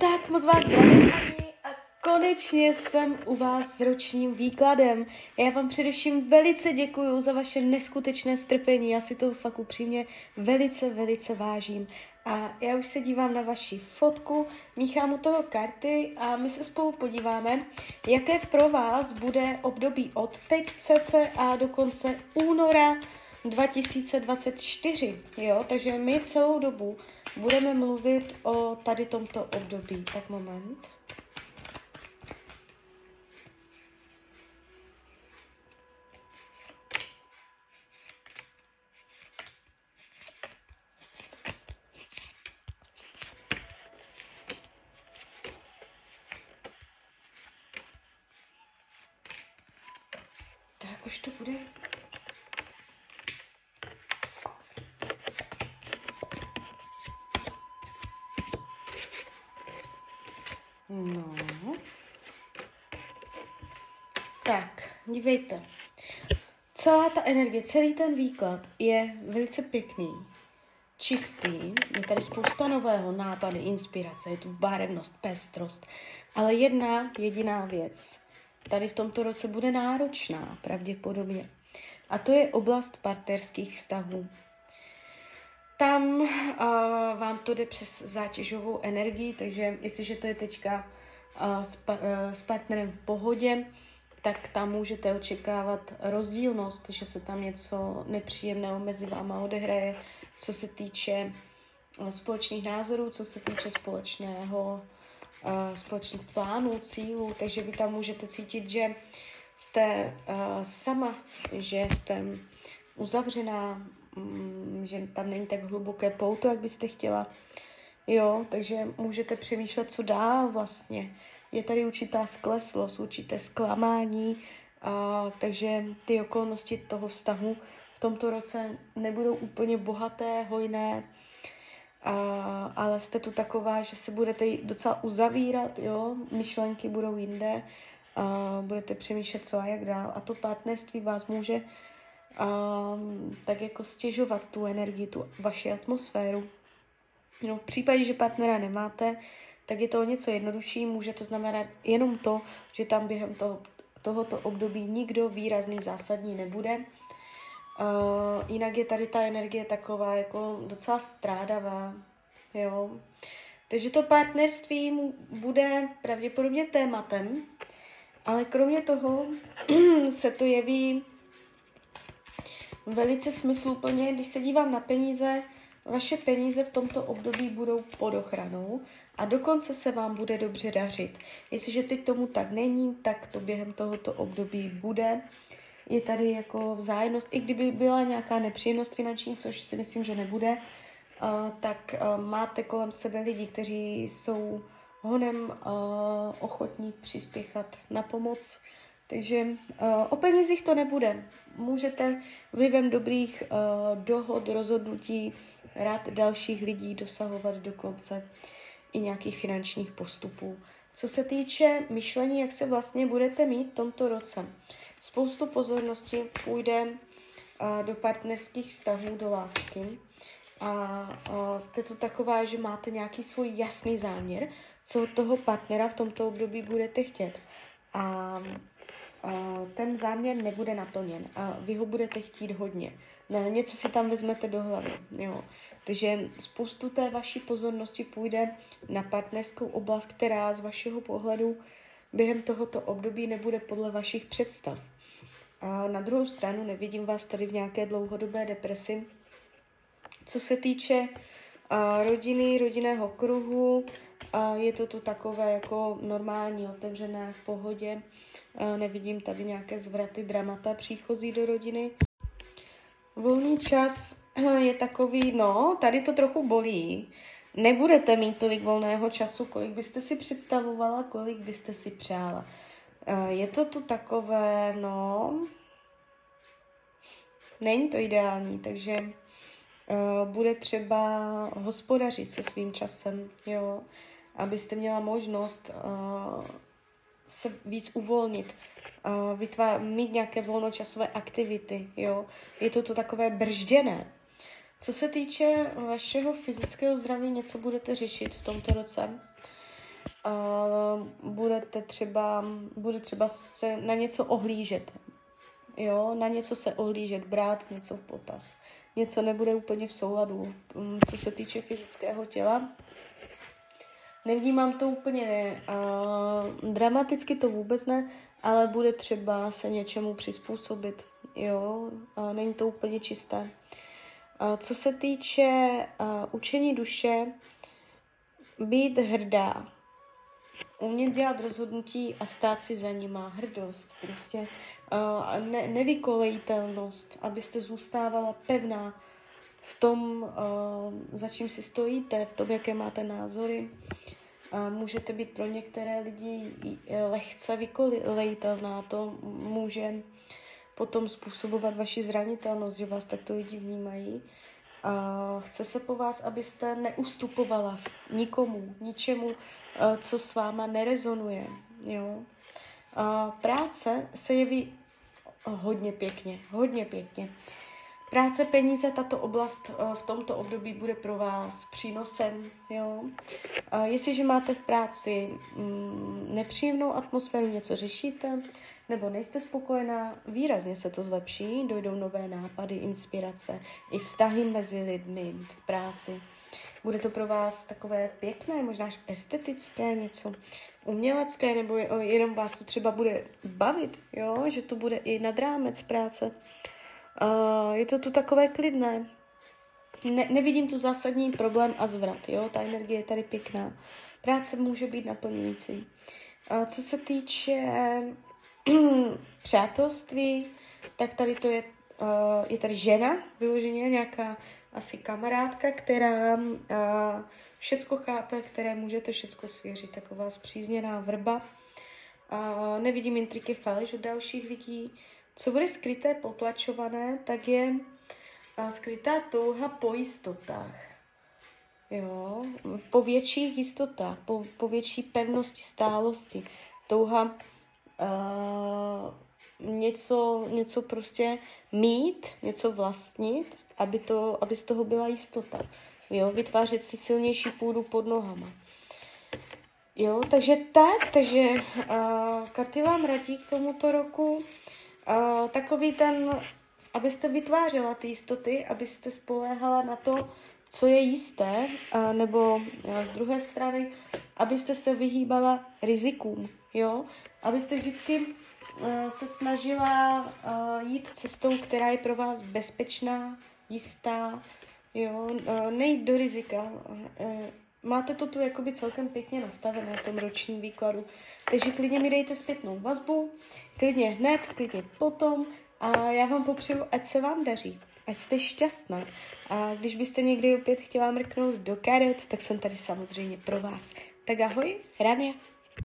Tak moc vás zdravím a konečně jsem u vás s ročním výkladem. Já vám především velice děkuji za vaše neskutečné strpení, já si to fakt upřímně velice, velice vážím. A já už se dívám na vaši fotku, míchám u toho karty a my se spolu podíváme, jaké pro vás bude období od teď cca do konce února 2024, jo, takže my celou dobu budeme mluvit o tady tomto období. Tak moment. Tak už to bude No. Tak, dívejte. Celá ta energie, celý ten výklad je velice pěkný, čistý, je tady spousta nového, nápady, inspirace, je tu barevnost, pestrost, ale jedna jediná věc tady v tomto roce bude náročná, pravděpodobně. A to je oblast partnerských vztahů. Tam uh, vám to jde přes zátěžovou energii, takže jestliže to je teďka uh, s, pa, uh, s partnerem v pohodě, tak tam můžete očekávat rozdílnost, že se tam něco nepříjemného mezi váma odehraje, co se týče uh, společných názorů, co se týče společného, uh, společných plánů, cílů, takže vy tam můžete cítit, že jste uh, sama, že jste uzavřená, mm, že tam není tak hluboké pouto, jak byste chtěla. Jo, takže můžete přemýšlet, co dál vlastně. Je tady určitá skleslost, určité zklamání, a, takže ty okolnosti toho vztahu v tomto roce nebudou úplně bohaté, hojné, a, ale jste tu taková, že se budete docela uzavírat, jo, myšlenky budou jinde, a budete přemýšlet, co a jak dál. A to partnerství vás může um, tak jako stěžovat tu energii, tu vaši atmosféru. No, v případě, že partnera nemáte, tak je to o něco jednodušší. Může to znamenat jenom to, že tam během toho, tohoto období nikdo výrazný zásadní nebude. Uh, jinak je tady ta energie taková jako docela strádavá. Jo. Takže to partnerství bude pravděpodobně tématem, ale kromě toho se to jeví velice smysluplně, když se dívám na peníze, vaše peníze v tomto období budou pod ochranou a dokonce se vám bude dobře dařit. Jestliže teď tomu tak není, tak to během tohoto období bude. Je tady jako vzájemnost, i kdyby byla nějaká nepříjemnost finanční, což si myslím, že nebude, uh, tak uh, máte kolem sebe lidi, kteří jsou honem uh, ochotní přispěchat na pomoc. Takže uh, o penězích to nebude. Můžete vlivem dobrých uh, dohod, rozhodnutí, rád dalších lidí dosahovat dokonce i nějakých finančních postupů. Co se týče myšlení, jak se vlastně budete mít v tomto roce, spoustu pozornosti půjde uh, do partnerských vztahů, do lásky. A jste tu taková, že máte nějaký svůj jasný záměr, co od toho partnera v tomto období budete chtět. A ten záměr nebude naplněn a vy ho budete chtít hodně. Ne, něco si tam vezmete do hlavy. Jo. Takže spoustu té vaší pozornosti půjde na partnerskou oblast, která z vašeho pohledu během tohoto období nebude podle vašich představ. A na druhou stranu nevidím vás tady v nějaké dlouhodobé depresi. Co se týče a, rodiny, rodinného kruhu, a je to tu takové jako normální, otevřené, v pohodě. Nevidím tady nějaké zvraty, dramata příchozí do rodiny. Volný čas je takový, no, tady to trochu bolí. Nebudete mít tolik volného času, kolik byste si představovala, kolik byste si přála. Je to tu takové, no, není to ideální, takže bude třeba hospodařit se svým časem, jo abyste měla možnost uh, se víc uvolnit, uh, mít nějaké volnočasové aktivity, jo. Je to to takové bržděné. Co se týče vašeho fyzického zdraví, něco budete řešit v tomto roce. uh, budete třeba, bude třeba se na něco ohlížet. Jo, na něco se ohlížet, brát něco v potaz. Něco nebude úplně v souladu, um, co se týče fyzického těla. Nevnímám to úplně uh, dramaticky, to vůbec ne, ale bude třeba se něčemu přizpůsobit. Jo, uh, není to úplně čisté. Uh, co se týče učení duše, být hrdá, umět dělat rozhodnutí a stát si za nima, hrdost, prostě ne, nevykolejitelnost, abyste zůstávala pevná v tom, za čím si stojíte, v tom, jaké máte názory. Můžete být pro některé lidi lehce vykolejitelná, to může potom způsobovat vaši zranitelnost, že vás takto lidi vnímají. Uh, chce se po vás, abyste neustupovala nikomu, ničemu, uh, co s váma nerezonuje. Jo? Uh, práce se jeví hodně pěkně, hodně pěkně. Práce, peníze, tato oblast v tomto období bude pro vás přínosem. Jo? Uh, jestliže máte v práci um, nepříjemnou atmosféru, něco řešíte, nebo nejste spokojená, výrazně se to zlepší, dojdou nové nápady, inspirace, i vztahy mezi lidmi v práci. Bude to pro vás takové pěkné, možná až estetické, něco umělecké, nebo jenom vás to třeba bude bavit, jo? že to bude i nad rámec práce. Uh, je to tu takové klidné. Ne, nevidím tu zásadní problém a zvrat, jo? ta energie je tady pěkná. Práce může být naplňující. Uh, co se týče přátelství, tak tady to je, uh, je tady žena, vyloženě nějaká asi kamarádka, která uh, všecko chápe, které můžete všecko svěřit, taková zpřízněná vrba. Uh, nevidím intriky faleš od dalších lidí. Co bude skryté, potlačované, tak je uh, skrytá touha po jistotách. Jo, po větších jistotách, po, po větší pevnosti, stálosti. Touha uh, něco, něco prostě mít, něco vlastnit, aby, to, aby z toho byla jistota. Jo, vytvářet si silnější půdu pod nohama. Jo, takže tak, takže uh, karty vám radí k tomuto roku. Uh, takový ten, abyste vytvářela ty jistoty, abyste spoléhala na to, co je jisté, uh, nebo uh, z druhé strany, abyste se vyhýbala rizikům, jo, abyste vždycky uh, se snažila uh, jít cestou, která je pro vás bezpečná, jistá, jo, uh, nejít do rizika. Uh, máte to tu jakoby celkem pěkně nastavené v tom ročním výkladu. Takže klidně mi dejte zpětnou vazbu, klidně hned, klidně potom a já vám popřeju, ať se vám daří, ať jste šťastná. A když byste někdy opět chtěla mrknout do karet, tak jsem tady samozřejmě pro vás. Tak ahoj, Rania.